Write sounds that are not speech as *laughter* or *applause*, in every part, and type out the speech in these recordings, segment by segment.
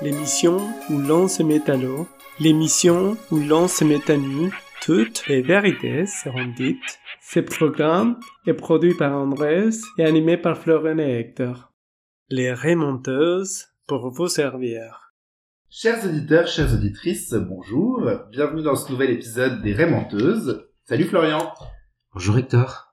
l'émission où l'on se met à l'eau, l'émission où l'on se met à nu, toutes les vérités seront dites. Ce programme est produit par Andrés et animé par Florian et Hector. Les remonteuses pour vous servir. Chers auditeurs, chères auditrices, bonjour. Bienvenue dans ce nouvel épisode des Rémenteuses. Salut Florian. Bonjour Hector.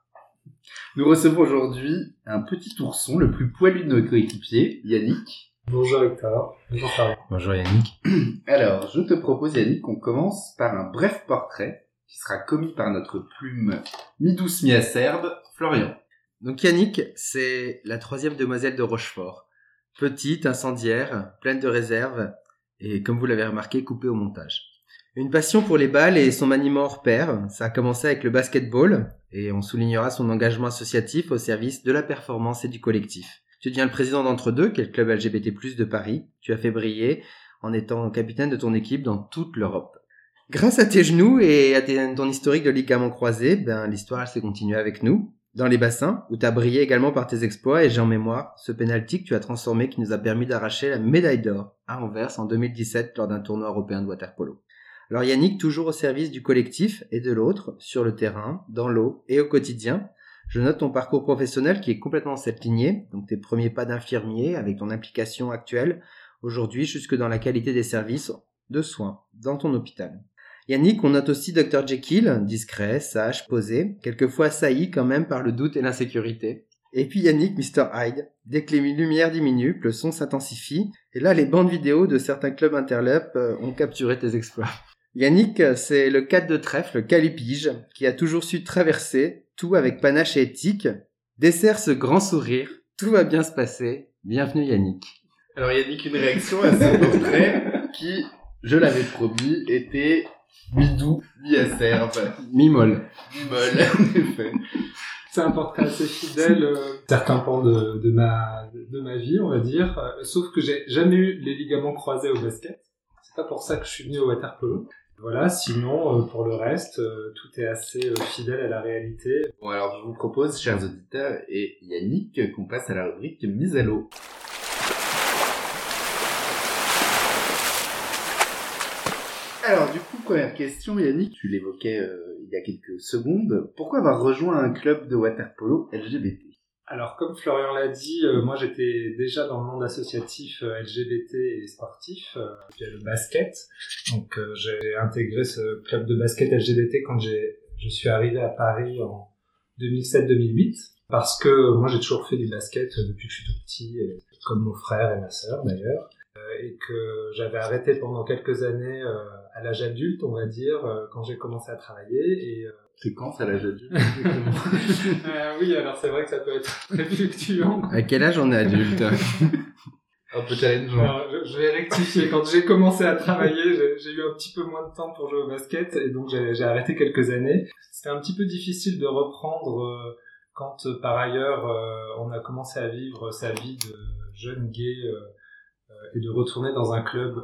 Nous recevons aujourd'hui un petit ourson, le plus poilu de nos coéquipiers, Yannick. Bonjour Hector. Bonjour Florian. Bonjour Yannick. *clears throat* Alors, je te propose Yannick qu'on commence par un bref portrait qui sera commis par notre plume mi-douce mi-acerbe, Florian. Donc Yannick, c'est la troisième demoiselle de Rochefort. Petite, incendiaire, pleine de réserve et comme vous l'avez remarqué, coupée au montage. Une passion pour les balles et son maniement hors pair. Ça a commencé avec le basketball et on soulignera son engagement associatif au service de la performance et du collectif. Tu deviens le président d'entre deux, qui club LGBT+ de Paris. Tu as fait briller en étant capitaine de ton équipe dans toute l'Europe. Grâce à tes genoux et à ton historique de ligaments croisés, ben, l'histoire s'est continuée avec nous. Dans les bassins, où tu as brillé également par tes exploits, et j'ai en mémoire ce pénalty que tu as transformé qui nous a permis d'arracher la médaille d'or à Anvers en 2017 lors d'un tournoi européen de waterpolo. Alors Yannick, toujours au service du collectif et de l'autre, sur le terrain, dans l'eau et au quotidien. Je note ton parcours professionnel qui est complètement cette lignée, donc tes premiers pas d'infirmier avec ton implication actuelle aujourd'hui jusque dans la qualité des services de soins dans ton hôpital. Yannick, on note aussi Dr Jekyll, discret, sage, posé, quelquefois sailli quand même par le doute et l'insécurité. Et puis Yannick, Mr Hyde, dès que les lumières diminuent, le son s'intensifie, et là les bandes vidéo de certains clubs interlopes euh, ont capturé tes exploits. Yannick, c'est le cadre de trèfle, le calipige, qui a toujours su traverser, tout avec panache et éthique. Dessert ce grand sourire, tout va bien se passer. Bienvenue Yannick. Alors Yannick, une réaction à ce portrait qui, je l'avais promis, était mi-doux, mi-acerbe. Mi-molle. Mi-molle, *laughs* en effet. C'est un portrait assez fidèle, euh, certains pans de, de, ma, de ma vie, on va dire. Euh, sauf que j'ai jamais eu les ligaments croisés au basket. C'est pas pour ça que je suis venu au waterpolo. Voilà, sinon, euh, pour le reste, euh, tout est assez euh, fidèle à la réalité. Bon, alors je vous propose, chers auditeurs et Yannick, qu'on passe à la rubrique mise à l'eau. Alors du coup, première question, Yannick, tu l'évoquais il y a quelques secondes. Pourquoi avoir rejoint un club de waterpolo LGBT Alors, comme Florian l'a dit, euh, moi j'étais déjà dans le monde associatif euh, LGBT et sportif, euh, via le basket. Donc euh, j'ai intégré ce club de basket LGBT quand je suis arrivé à Paris en 2007-2008. Parce que moi j'ai toujours fait du basket depuis que je suis tout petit, et comme mon frère et ma sœur d'ailleurs. Euh, et que j'avais arrêté pendant quelques années euh, à l'âge adulte, on va dire, euh, quand j'ai commencé à travailler. Et, euh, C'est quand ça l'âge adulte *laughs* euh, oui, alors c'est vrai que ça peut être très fluctuant. À quel âge on est adulte *laughs* Un peu challengeant. Alors, je, je vais rectifier. Quand j'ai commencé à travailler, j'ai eu un petit peu moins de temps pour jouer au basket et donc j'ai j'ai arrêté quelques années. C'était un petit peu difficile de reprendre euh, quand euh, par ailleurs euh, on a commencé à vivre sa vie de jeune gay euh, euh, et de retourner dans un club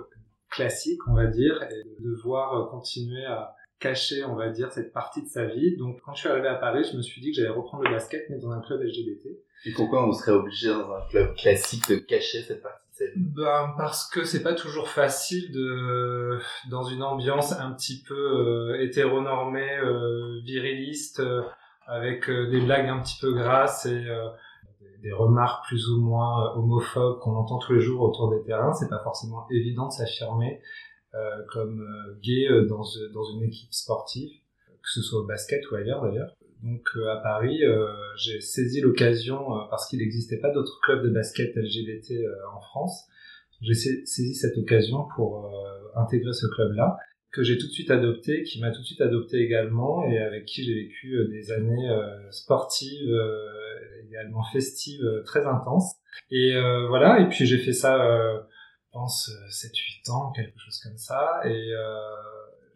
classique, on va dire, et de devoir euh, continuer à cacher, on va dire, cette partie de sa vie. Donc quand je suis arrivé à Paris, je me suis dit que j'allais reprendre le basket mais dans un club LGBT. Et pourquoi on serait obligé dans un club classique de cacher cette partie de sa vie? Ben parce que c'est pas toujours facile de dans une ambiance un petit peu euh, hétéronormée, euh, viriliste, euh, avec euh, des blagues un petit peu grasses et euh, des, remarques plus ou moins homophobes qu'on entend tous les jours autour des terrains. C'est pas forcément évident de s'affirmer euh, comme euh, gay euh, dans euh, dans une équipe sportive, que ce soit au basket ou ailleurs d'ailleurs. Donc à Paris, j'ai saisi l'occasion parce qu'il n'existait pas d'autres clubs de basket LGBT en France. J'ai sa- saisi cette occasion pour intégrer ce club-là que j'ai tout de suite adopté, qui m'a tout de suite adopté également et avec qui j'ai vécu des années sportives, également festives, très intenses. Et euh, voilà, et puis j'ai fait ça, euh, pense, euh, 7-8 ans, quelque chose comme ça. Et euh,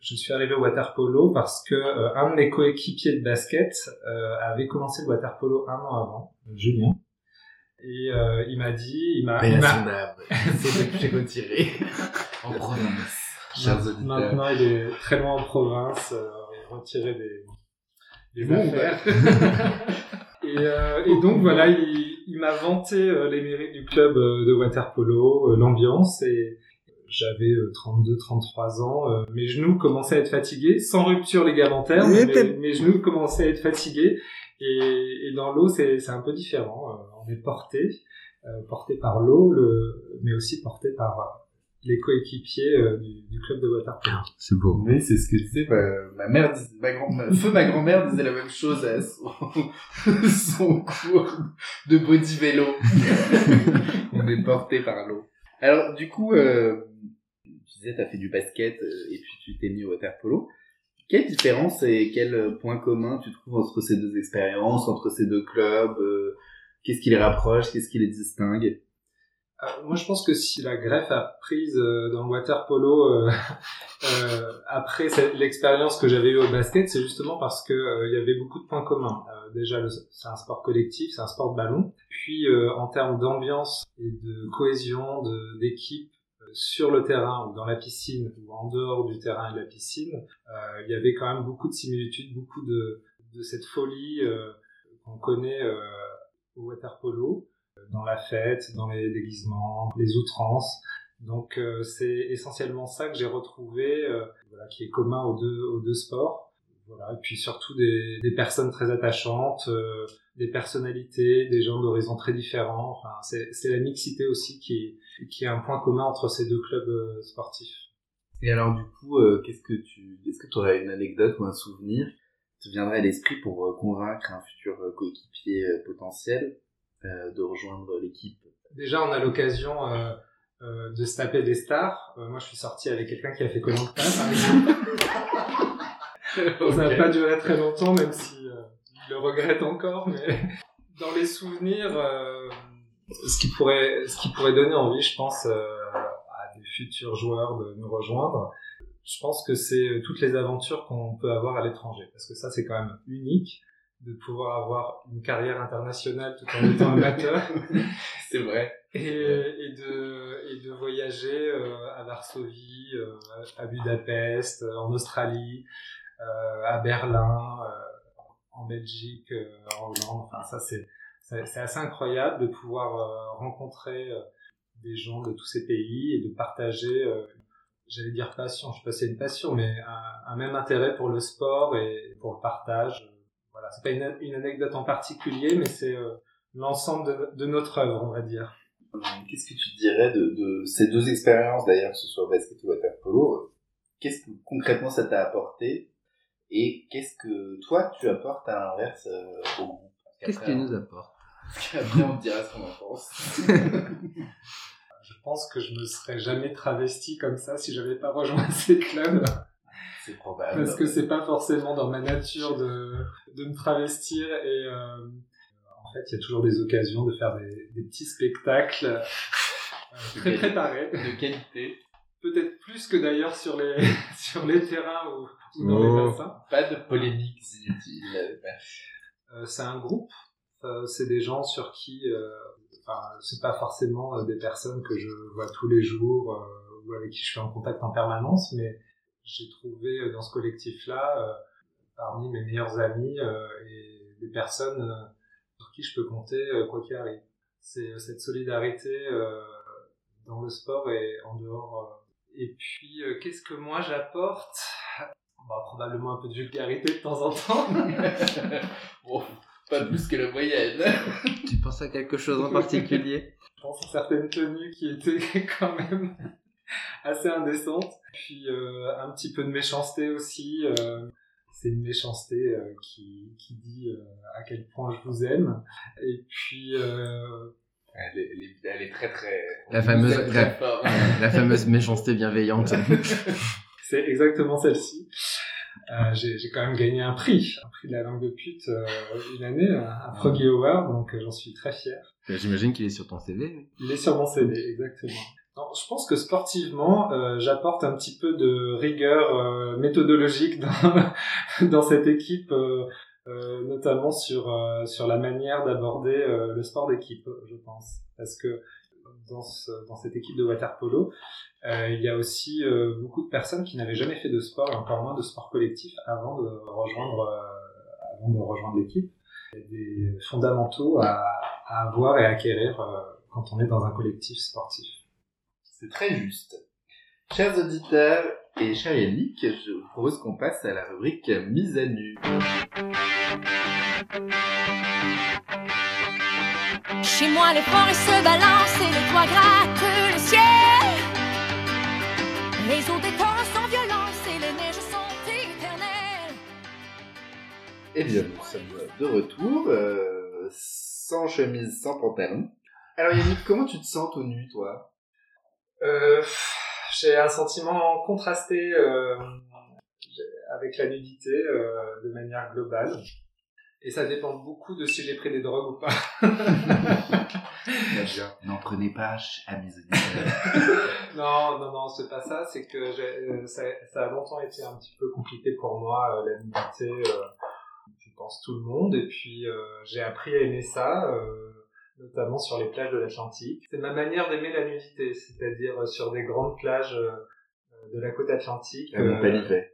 je suis arrivé au waterpolo parce que euh, un de mes coéquipiers de basket euh, avait commencé le waterpolo un an avant, Julien. Et euh, il m'a dit, il m'a, il m'a- *laughs* C'est que j'ai retiré. en province. Maintenant, il est très loin en province, euh, retiré des, des affaires. *laughs* et, euh, et donc voilà, il, il m'a vanté euh, les mérites du club euh, de waterpolo, euh, l'ambiance, et, j'avais 32-33 ans, euh, mes genoux commençaient à être fatigués, sans rupture ligamentaire, mais mes, mes genoux commençaient à être fatigués. Et, et dans l'eau, c'est un peu différent. Euh, on est porté, euh, porté par l'eau, mais aussi porté par les coéquipiers du, du, club de waterpolo. C'est beau. Oui, c'est ce que tu sais. Ma, mère, ma grand, feu ma grand-mère disait la même chose à son, *laughs* son cours de body vélo. *laughs* on est porté par l'eau. Alors, du coup, euh, tu disais, tu as fait du basket euh, et puis tu t'es mis au water polo. Quelle différence et quel point commun tu trouves entre ces deux expériences, entre ces deux clubs euh, Qu'est-ce qui les rapproche Qu'est-ce qui les distingue? Moi, je pense que si la greffe a prise dans le water polo euh, *laughs* après l'expérience que j'avais eue au basket, c'est justement parce que il y avait beaucoup de points communs. déjà, c'est un sport collectif, c'est un sport de ballon. Puis, en termes d'ambiance et de cohésion, d'équipe, sur le terrain ou dans la piscine ou en dehors du terrain et de la piscine, euh, il y avait quand même beaucoup de similitudes, beaucoup de, de cette folie euh, qu'on connaît euh, au water polo, dans la fête, dans les déguisements, les outrances. Donc c'est essentiellement ça que j'ai retrouvé, voilà, qui est commun aux deux, aux deux sports. Voilà, et puis surtout des, des personnes très attachantes, des personnalités, des gens d'horizons très différents. Enfin, c'est la mixité aussi qui, qui est un point commun entre ces deux clubs euh, sportifs. Et alors du coup, euh, qu'est-ce que tu, est-ce que tu aurais une anecdote ou un souvenir qui te viendrait à l'esprit pour euh, convaincre un futur coéquipier potentiel? De rejoindre l'équipe Déjà, on a l'occasion de se taper des stars. moi, je suis sorti avec quelqu'un qui a fait Colanta, par exemple. *laughs* Ça n'a pas duré très longtemps, même si je le regrette encore, mais *laughs* dans les souvenirs, euh, ce qui pourrait, ce qui pourrait donner envie, je pense, euh, à des futurs joueurs de nous rejoindre, je pense que c'est toutes les aventures qu'on peut avoir à l'étranger, parce que ça, c'est quand même unique de pouvoir avoir une carrière internationale tout en étant amateur. *laughs* c'est vrai. Et, et, de, et de voyager euh, à Varsovie, à Budapest, en Australie, à Berlin, en Belgique, euh, en Hollande. Enfin, ça c'est c'est assez incroyable de pouvoir euh, rencontrer euh, des gens de tous ces pays et de partager, j'allais dire passion, je sais pas si c'est une passion, mais un, même intérêt pour le sport et pour le partage. Voilà, c'est pas une, une, anecdote en particulier, mais c'est l'ensemble de, de, notre œuvre, on va dire. Qu'est-ce que tu dirais de, de ces deux expériences, d'ailleurs, que ce soit basket ou water polo Qu'est-ce que concrètement ça t'a apporté et qu'est-ce que toi tu apportes à l'inverse euh, au groupe? Qu'est-ce que tu nous apportes? Après on dira ce qu'on en pense. *laughs* je pense que je me serais jamais travesti comme ça si j'avais pas rejoint ces clubs. C'est probable. Parce que c'est pas forcément dans ma nature de, de me travestir et euh, en fait il y a toujours des occasions de faire des, des petits spectacles euh, *laughs* très préparés. De qualité peut-être plus que d'ailleurs sur les *laughs* sur les terrains ou, dans les oh. bassins. Pas de polémiques inutiles. Euh, c'est un groupe. Euh, c'est des gens sur qui, euh, enfin, c'est pas forcément des personnes que je vois tous les jours ou avec qui je suis en contact en permanence, mais j'ai trouvé dans ce collectif-là, parmi mes meilleurs amis et des personnes sur qui je peux compter quoi qu'il arrive. C'est cette solidarité dans le sport et en dehors et puis, euh, qu'est-ce que moi j'apporte? Bah, Probablement un peu de vulgarité de temps en temps. bon, *laughs* pas plus que la moyenne. tu penses à quelque chose en particulier? Je pense à certaines tenues qui étaient *laughs* quand même assez indécentes. Puis euh, un petit peu de méchanceté aussi. Euh, c'est une méchanceté qui, qui dit à quel point je vous aime. Et puis elle est, elle est, très très. La fameuse, *laughs* la, fameuse méchanceté bienveillante. *laughs* C'est exactement celle-ci. Euh, j'ai quand même gagné un prix, un prix de la langue de pute euh, une année, un Froggy Award, donc euh, j'en suis très fier. J'imagine qu'il est sur ton CV. Il est sur mon CV, exactement. Je pense que sportivement, euh, j'apporte un petit peu de rigueur euh, méthodologique dans, *laughs* cette équipe euh, notamment sur la manière d'aborder le sport d'équipe, je pense, parce que dans ce, dans cette équipe de water polo, il y a aussi beaucoup de personnes qui n'avaient jamais fait de sport et encore moins de sport collectif avant de rejoindre avant de rejoindre l'équipe. Des fondamentaux à, à avoir et à acquérir quand on est dans un collectif sportif. C'est très juste. Chers auditeurs et cher Yannick, je vous propose qu'on passe à la rubrique mise à nu. Chez moi, les forêts se balancent et les toits grattent le ciel. Les eaux des torrents sans violence et les neiges sont éternelles. Eh bien, nous sommes de retour, euh, sans chemise, sans pantalon. Alors Yannick, comment tu te sens tout nu, toi? Euh, j'ai un sentiment contrasté euh, avec la nudité euh, de manière globale. Et ça dépend beaucoup de si j'ai pris des drogues ou pas. N'en prenez pas à mes *laughs* non, non, non, c'est pas ça. C'est que euh, ça, ça a longtemps été un petit peu compliqué pour moi, euh, la nudité. euh, je pense tout le monde. Et puis euh, j'ai appris à aimer ça, notamment sur les plages de l'Atlantique. C'est ma manière d'aimer la nudité, c'est-à-dire euh, sur des grandes plages euh, de la côte atlantique. À Montpellier.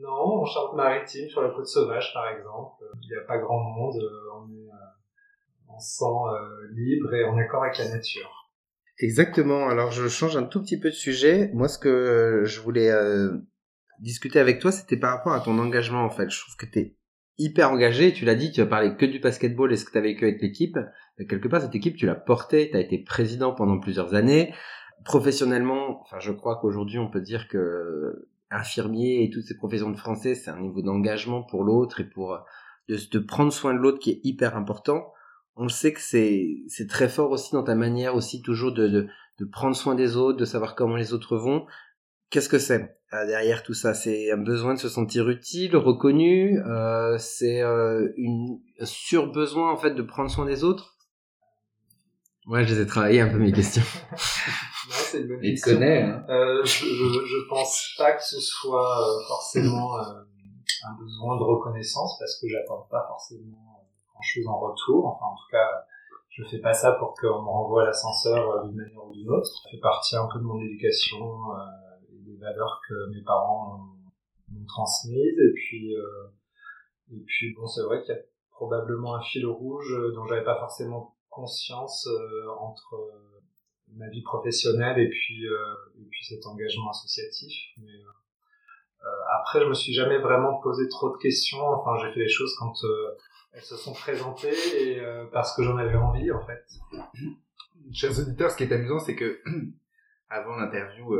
Non, en Charente-Maritime, sur la côte sauvage, par exemple. Il n'y a pas grand monde. euh, On est, euh, on se sent euh, libre et en accord avec la nature. Exactement. Alors je change un tout petit peu de sujet. Moi, ce que je voulais euh, discuter avec toi, c'était par rapport à ton engagement. En fait, je trouve que tu es hyper engagé. Tu l'as dit, tu as parlé que du basketball et ce que tu as vécu avec l'équipe. Quelque part, cette équipe, tu l'as portée. Tu as été président pendant plusieurs années. Professionnellement, enfin, je crois qu'aujourd'hui, on peut dire que infirmier et toutes ces professions de français, c'est un niveau d'engagement pour l'autre et pour euh, de, de prendre soin de l'autre qui est hyper important on sait que c'est c'est très fort aussi dans ta manière aussi toujours de, de de prendre soin des autres, de savoir comment les autres vont. Qu'est-ce que c'est euh, derrière tout ça? C'est un besoin de se sentir utile, reconnu. Euh, c'est euh, une un surbesoin en fait de prendre soin des autres? Ouais, je les ai travaillées un peu mes questions. *laughs* Non, c'est une bonne Il te question. connaît, hein Euh, je, je, je pense pas que ce soit euh, forcément euh, un besoin de reconnaissance parce que j'attends pas forcément grand chose en retour. Enfin, en tout cas, je fais pas ça pour qu'on me renvoie à l'ascenseur euh, d'une manière ou d'une autre. Ça fait partie un peu de mon éducation euh, et des valeurs que mes parents m'ont- transmises. Et puis, euh, et puis bon, c'est vrai qu'il y a probablement un fil rouge euh, dont j'avais pas forcément conscience euh, entre euh, ma vie professionnelle et puis euh, et puis cet engagement associatif. Après je me suis jamais vraiment posé trop de questions. Enfin j'ai fait les choses quand elles se sont présentées et parce que j'en avais envie en fait. Chers auditeurs, ce qui est amusant, c'est que *clears throat* avant l'interview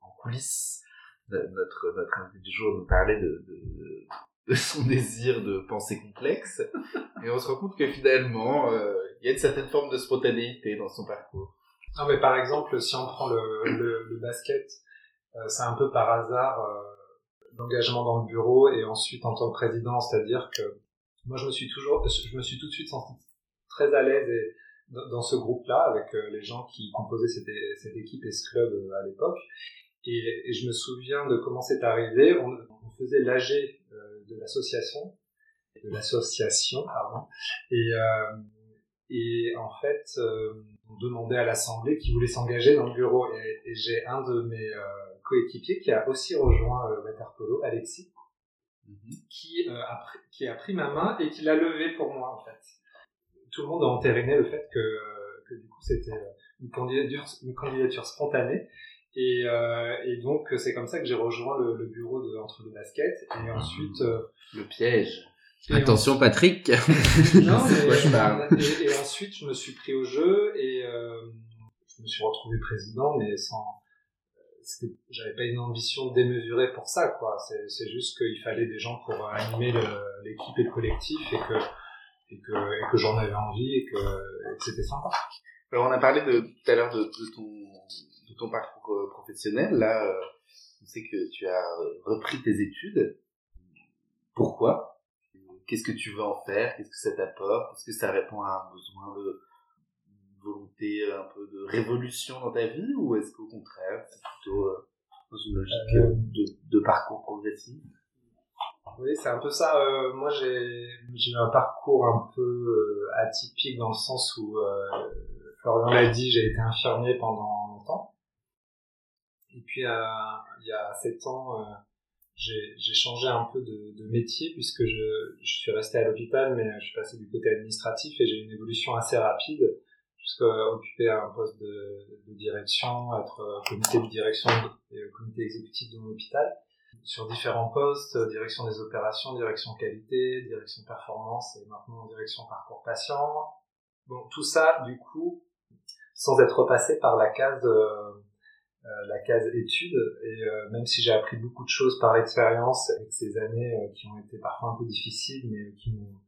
en coulisses, notre notre invité du jour nous parlait de, de son désir de pensée complexe, et on se rend compte que finalement, euh, il y a une certaine forme de spontanéité dans son parcours. non mais par exemple si on prend le, basket euh, c'est un peu par hasard euh, l'engagement dans le bureau et ensuite en tant que président c'est-à-dire que moi je me suis toujours je me suis tout de suite senti très à l'aise dans ce groupe-là avec les gens qui composaient cette, équipe et ce club à l'époque. Et, je me souviens de comment c'est arrivé. On, on faisait l'AG de l'association, de l'association, pardon. Et, euh, et en fait, euh, on demandait à l'assemblée qui voulait s'engager dans le bureau. Et, et j'ai un de mes euh, coéquipiers qui a aussi rejoint euh, Waterpolo, Alexis, qui, euh, a pris, qui a pris ma main et qui l'a levé pour moi en fait. Tout le monde a entériné le fait que, que du coup c'était euh, une candidature, une candidature spontanée. Et, euh, et donc c'est comme ça que j'ai rejoint le, le bureau de entre deux baskets et ensuite euh, Le piège. et Attention Patrick. non, *laughs* mais- quoi je parle et, et ensuite, je me suis pris au jeu et euh, je me suis retrouvé président, mais sans. c'était- J'avais pas une ambition démesurée pour ça, quoi. C'est c'est juste qu'il fallait des gens pour animer l'équipe et le collectif et que et que, et que j'en avais envie et que, et que c'était sympa. Alors on a parlé de tout à l'heure de, de ton de ton parcours euh, professionnel. Là, euh, on sait que tu as repris tes études. Pourquoi? Qu'est-ce que tu veux en faire? Qu'est-ce que ça t'apporte? Est-ce que ça répond à un besoin de volonté euh, un peu de révolution dans ta vie? Ou est-ce qu'au contraire c'est plutôt dans une logique de, de parcours progressif? Oui, c'est un peu ça. Euh, moi, j'ai eu un parcours un peu euh, atypique dans le sens où, euh, Florian l'a dit, j'ai été infirmier pendant. Et puis, euh, il y a sept ans, euh, j'ai changé un peu de, métier puisque je, suis resté à l'hôpital, mais je suis passé du côté administratif et j'ai eu une évolution assez rapide. jusqu'à occuper un poste de, direction, être comité de direction et comité exécutif de mon hôpital, sur différents postes, direction des opérations, direction qualité, direction performance et maintenant direction parcours patient. Bon, tout ça, du coup, sans être repassé par la case euh, la case études et euh, même si j'ai appris beaucoup de choses par l'expérience avec ces années euh, qui ont été parfois un peu difficiles mais qui m'ont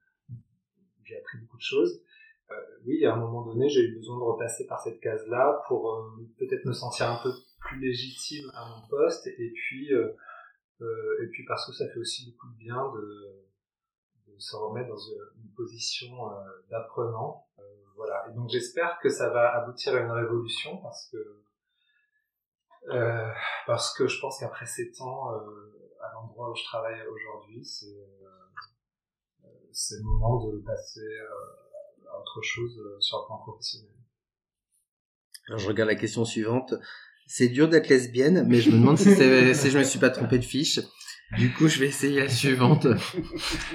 j'ai appris beaucoup de choses euh, oui à un moment donné j'ai eu besoin de repasser par cette case là pour euh, peut-être me sentir un peu plus légitime à mon poste. Et puis euh, euh, et puis parce que ça fait aussi beaucoup de bien de, de se remettre dans une, une position euh, d'apprenant Euh, voilà. Et donc j'espère que ça va aboutir à une révolution parce que euh, parce que je pense qu'après sept ans euh, à l'endroit où je travaille aujourd'hui, c'est euh, le moment de passer à autre chose sur le plan professionnel. Alors je regarde la question suivante. C'est dur d'être lesbienne, mais je me demande si, *laughs* si je me suis pas trompé de fiche. Du coup, je vais essayer la suivante.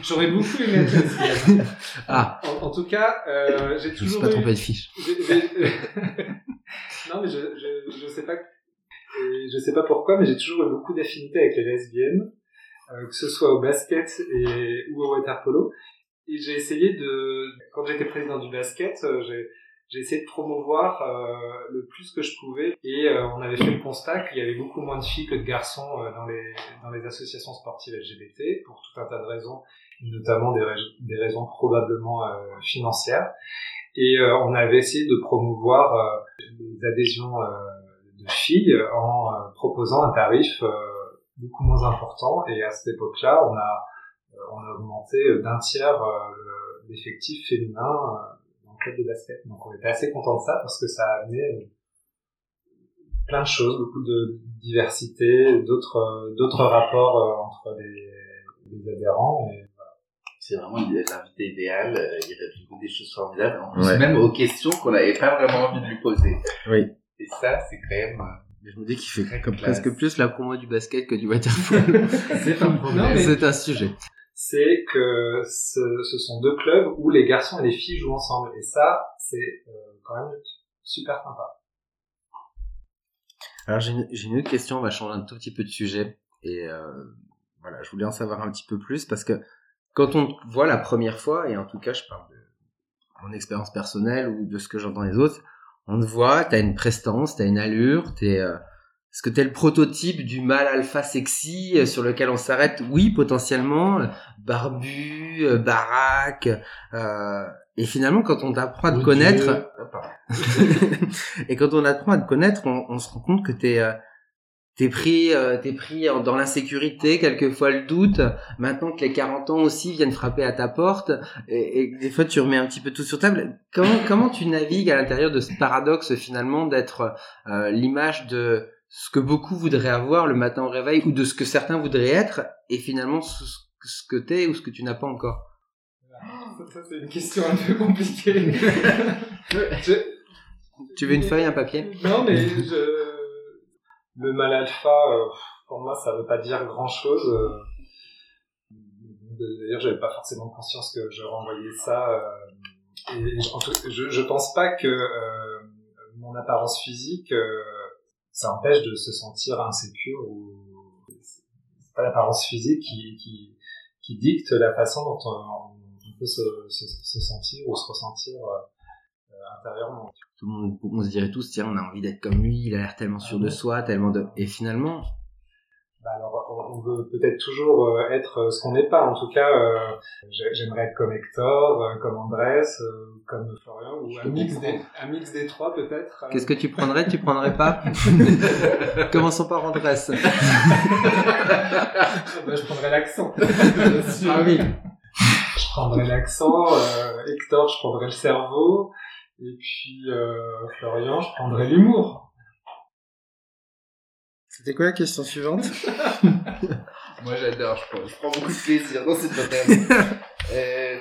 J'aurais beaucoup aimé être lesbienne. Ah, En, en tout cas, euh, j'ai je me suis toujours pas eu- trompé de fiche. *laughs* Non, mais je, je sais pas, et je sais pas pourquoi, mais j'ai toujours eu beaucoup d'affinités avec les lesbiennes, euh, que ce soit au basket et, ou au water polo. Et j'ai essayé de, quand j'étais président du basket, euh, j'ai, essayé de promouvoir euh, le plus que je pouvais. Et on avait fait le constat qu'il y avait beaucoup moins de filles que de garçons dans les dans les associations sportives LGBT pour tout un tas de raisons, notamment des, des raisons probablement financières. Et on avait essayé de promouvoir les adhésions de filles en euh, proposant un tarif euh, beaucoup moins important. Et à cette époque-là, on a euh, on a augmenté d'un tiers euh, le- l'effectif féminin euh, dans le club de basket. Donc on était assez content de ça parce que ça a amené euh, plein de choses, beaucoup de diversité, d'autres euh, d'autres rapports euh, entre les, les adhérents. Et C'est vraiment l'invité idéal, euh, il répond des choses formidables, en plus Ouais. même aux questions qu'on n'avait pas vraiment envie de lui poser. Oui. Et ça, c'est quand même... euh, Je me dis qu'il fait Très comme classe. presque plus la promo du basket que du waterpolo. *laughs* C'est un problème. C'est un sujet. c'est que ce, ce sont deux clubs où les garçons et les filles jouent ensemble. Et ça, c'est euh, quand même super sympa. Alors j'ai une, autre question, on va changer un tout petit peu de sujet. Et euh, voilà, je voulais en savoir un petit peu plus parce que quand on te voit la première fois, et en tout cas je parle de mon expérience personnelle ou de ce que j'entends des autres, on te voit, t'as une prestance, t'as une allure, t'es... Euh, est-ce que t'es le prototype du mâle alpha sexy euh, sur lequel on s'arrête Oui, potentiellement, euh, barbu, euh, baraque. euh, et finalement, quand on t'apprend à te connaître, *laughs* et quand on apprend à te connaître, on, on se rend compte que t'es euh, t'es pris euh, t'es pris dans l'insécurité, quelquefois le doute. Maintenant que les 40 ans aussi viennent frapper à ta porte, et, des fois tu remets un petit peu tout sur table. Comment comment tu navigues à l'intérieur de ce paradoxe finalement d'être euh, l'image de ce que beaucoup voudraient avoir le matin au réveil ou de ce que certains voudraient être, et finalement ce, ce que t'es ou ce que tu n'as pas encore? Ça, ça, c'est une question un peu compliquée. *laughs* Je- Tu veux une feuille, un papier? Non, mais je... le mal alpha, euh, pour moi, ça veut pas dire grand chose. D'ailleurs, j'avais pas forcément conscience que je renvoyais ça. euh, et je, je pense pas que euh, mon apparence physique, euh, ça empêche de se sentir insécure ou c'est pas l'apparence physique qui, dicte la façon dont on, peut se, se, se sentir ou se ressentir euh, euh, intérieurement. tout le monde, on se dirait tous, tiens, on a envie d'être comme lui, il a l'air tellement sûr de soi, tellement de... Et finalement, Bah alors, on veut peut-être toujours euh, être euh, ce qu'on n'est pas. En tout cas, euh, j'ai- j'aimerais être comme Hector, comme Andrés, euh, comme Florian, ou un mix, des, un mix des trois peut-être. qu'est-ce que tu prendrais, tu prendrais pas? *laughs* Commençons par Andrés. *laughs* Ah bah, Je prendrais l'accent. *laughs* Ah oui. Je prendrais l'accent. Euh, Hector, je prendrais le cerveau. Et puis euh, Florian, je prendrais l'humour. C'était quoi la question suivante? *laughs* Moi, j'adore, je prends, je prends beaucoup de plaisir dans cette interview. *laughs* euh,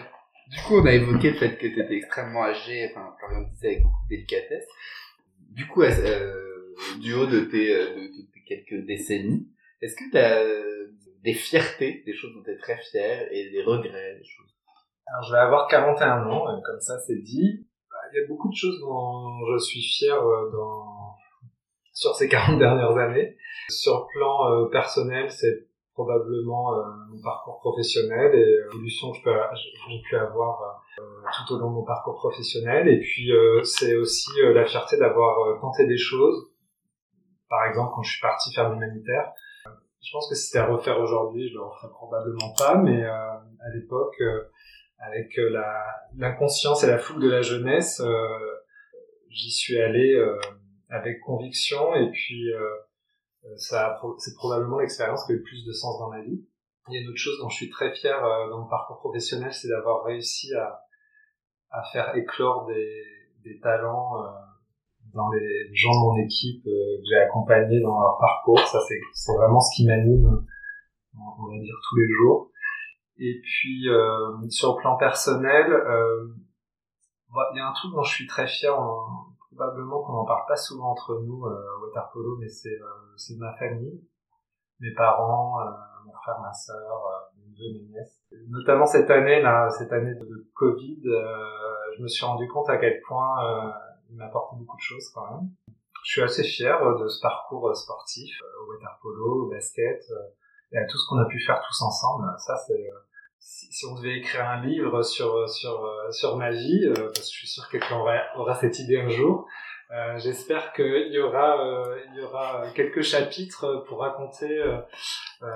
du coup, on a évoqué le fait que tu étais extrêmement âgé, enfin, Florian disait avec beaucoup de délicatesse. Du coup, euh, du haut de tes, euh, de, de tes quelques décennies, est-ce que tu as des fiertés, des choses dont tu es très fier, et des regrets, des choses? Alors, je vais avoir 41 ans, euh, comme ça c'est dit. Il y a beaucoup de choses dont je suis fier euh, dans... sur ces *laughs* 40 dernières années. Sur le plan euh, personnel, c'est probablement euh, mon parcours professionnel et l'évolution que j'ai pu avoir tout au long de mon parcours professionnel. Et puis, c'est aussi la fierté d'avoir tenté des choses. Par exemple, quand je suis parti faire l'humanitaire, je pense que c'était à refaire aujourd'hui, je le referais probablement pas, mais à l'époque, avec euh, la l'inconscience et la fougue de la jeunesse, euh, j'y suis allé euh, avec conviction et puis ça c'est probablement l'expérience qui a eu le plus de sens dans ma vie. Il y a une autre chose dont je suis très fier dans mon parcours professionnel, c'est d'avoir réussi à, à faire éclore des, des talents dans les gens de mon équipe que j'ai accompagnés dans leur parcours. Ça, c'est vraiment ce qui m'anime, on va dire, tous les jours. Et puis, euh, sur le plan personnel, euh, bah, il y a un truc dont je suis très fier, on- probablement qu'on n'en parle pas souvent entre nous euh, au water polo, mais c'est c'est ma famille, mes parents, mon frère, ma sœur, mes neveux, mes nièces. Notamment cette année, là, cette année de, Covid, je me suis rendu compte à quel point il m'apporte beaucoup de choses quand même. Je suis assez fier de ce parcours sportif au water polo, au basket, et à tout ce qu'on a pu faire tous ensemble. Ça, c'est si, si on devait écrire un livre sur sur euh, sur ma vie, euh, parce que je suis sûr que quelqu'un aura, aura cette idée un jour. euh, J'espère qu'il y aura euh, il y aura quelques chapitres pour raconter euh, euh,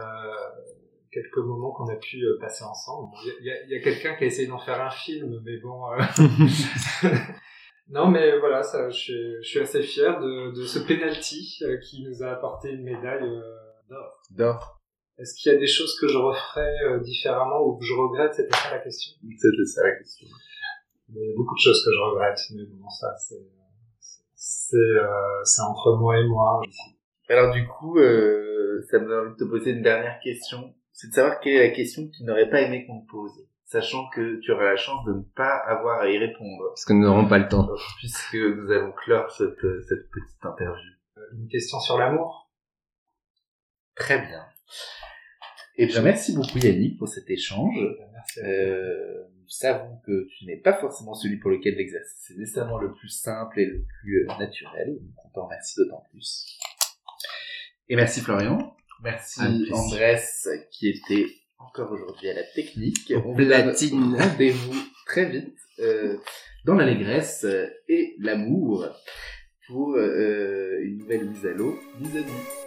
quelques moments qu'on a pu euh, passer ensemble. Il y a, y a- quelqu'un qui a essayé d'en faire un film, mais bon. euh, *laughs* non, mais voilà, ça, je, suis, je suis assez fier de, de ce penalty euh, qui nous a apporté une médaille euh, d'or. D'or. Est-ce qu'il y a des choses que je referais euh, différemment ou que je regrette? C'était ça la question. C'était ça la question. Il y a beaucoup de choses que je regrette, mais bon, ça, c'est c'est euh, entre moi et moi. Alors du coup, euh, ça me donne envie de te poser une dernière question. C'est de savoir quelle est la question que tu n'aurais pas aimé qu'on te pose, sachant que tu auras la chance de ne pas avoir à y répondre, Parce que nous n'aurons pas le temps. puisque nous allons clore cette, cette petite interview. Une question sur l'amour? Très bien. Et bien merci beaucoup Yannick pour cet échange. Merci. à vous. Euh, nous savons que tu n'es pas forcément celui pour lequel l'exercice est nécessairement le plus simple et le plus euh, naturel. Donc on t'en remercie d'autant plus. Et merci Florian. Merci. Andrés qui était encore aujourd'hui à la technique. On platine. Rendez-vous très vite euh, dans l'allégresse euh, et l'amour pour euh, une nouvelle mise à l'eau vis-à-vis.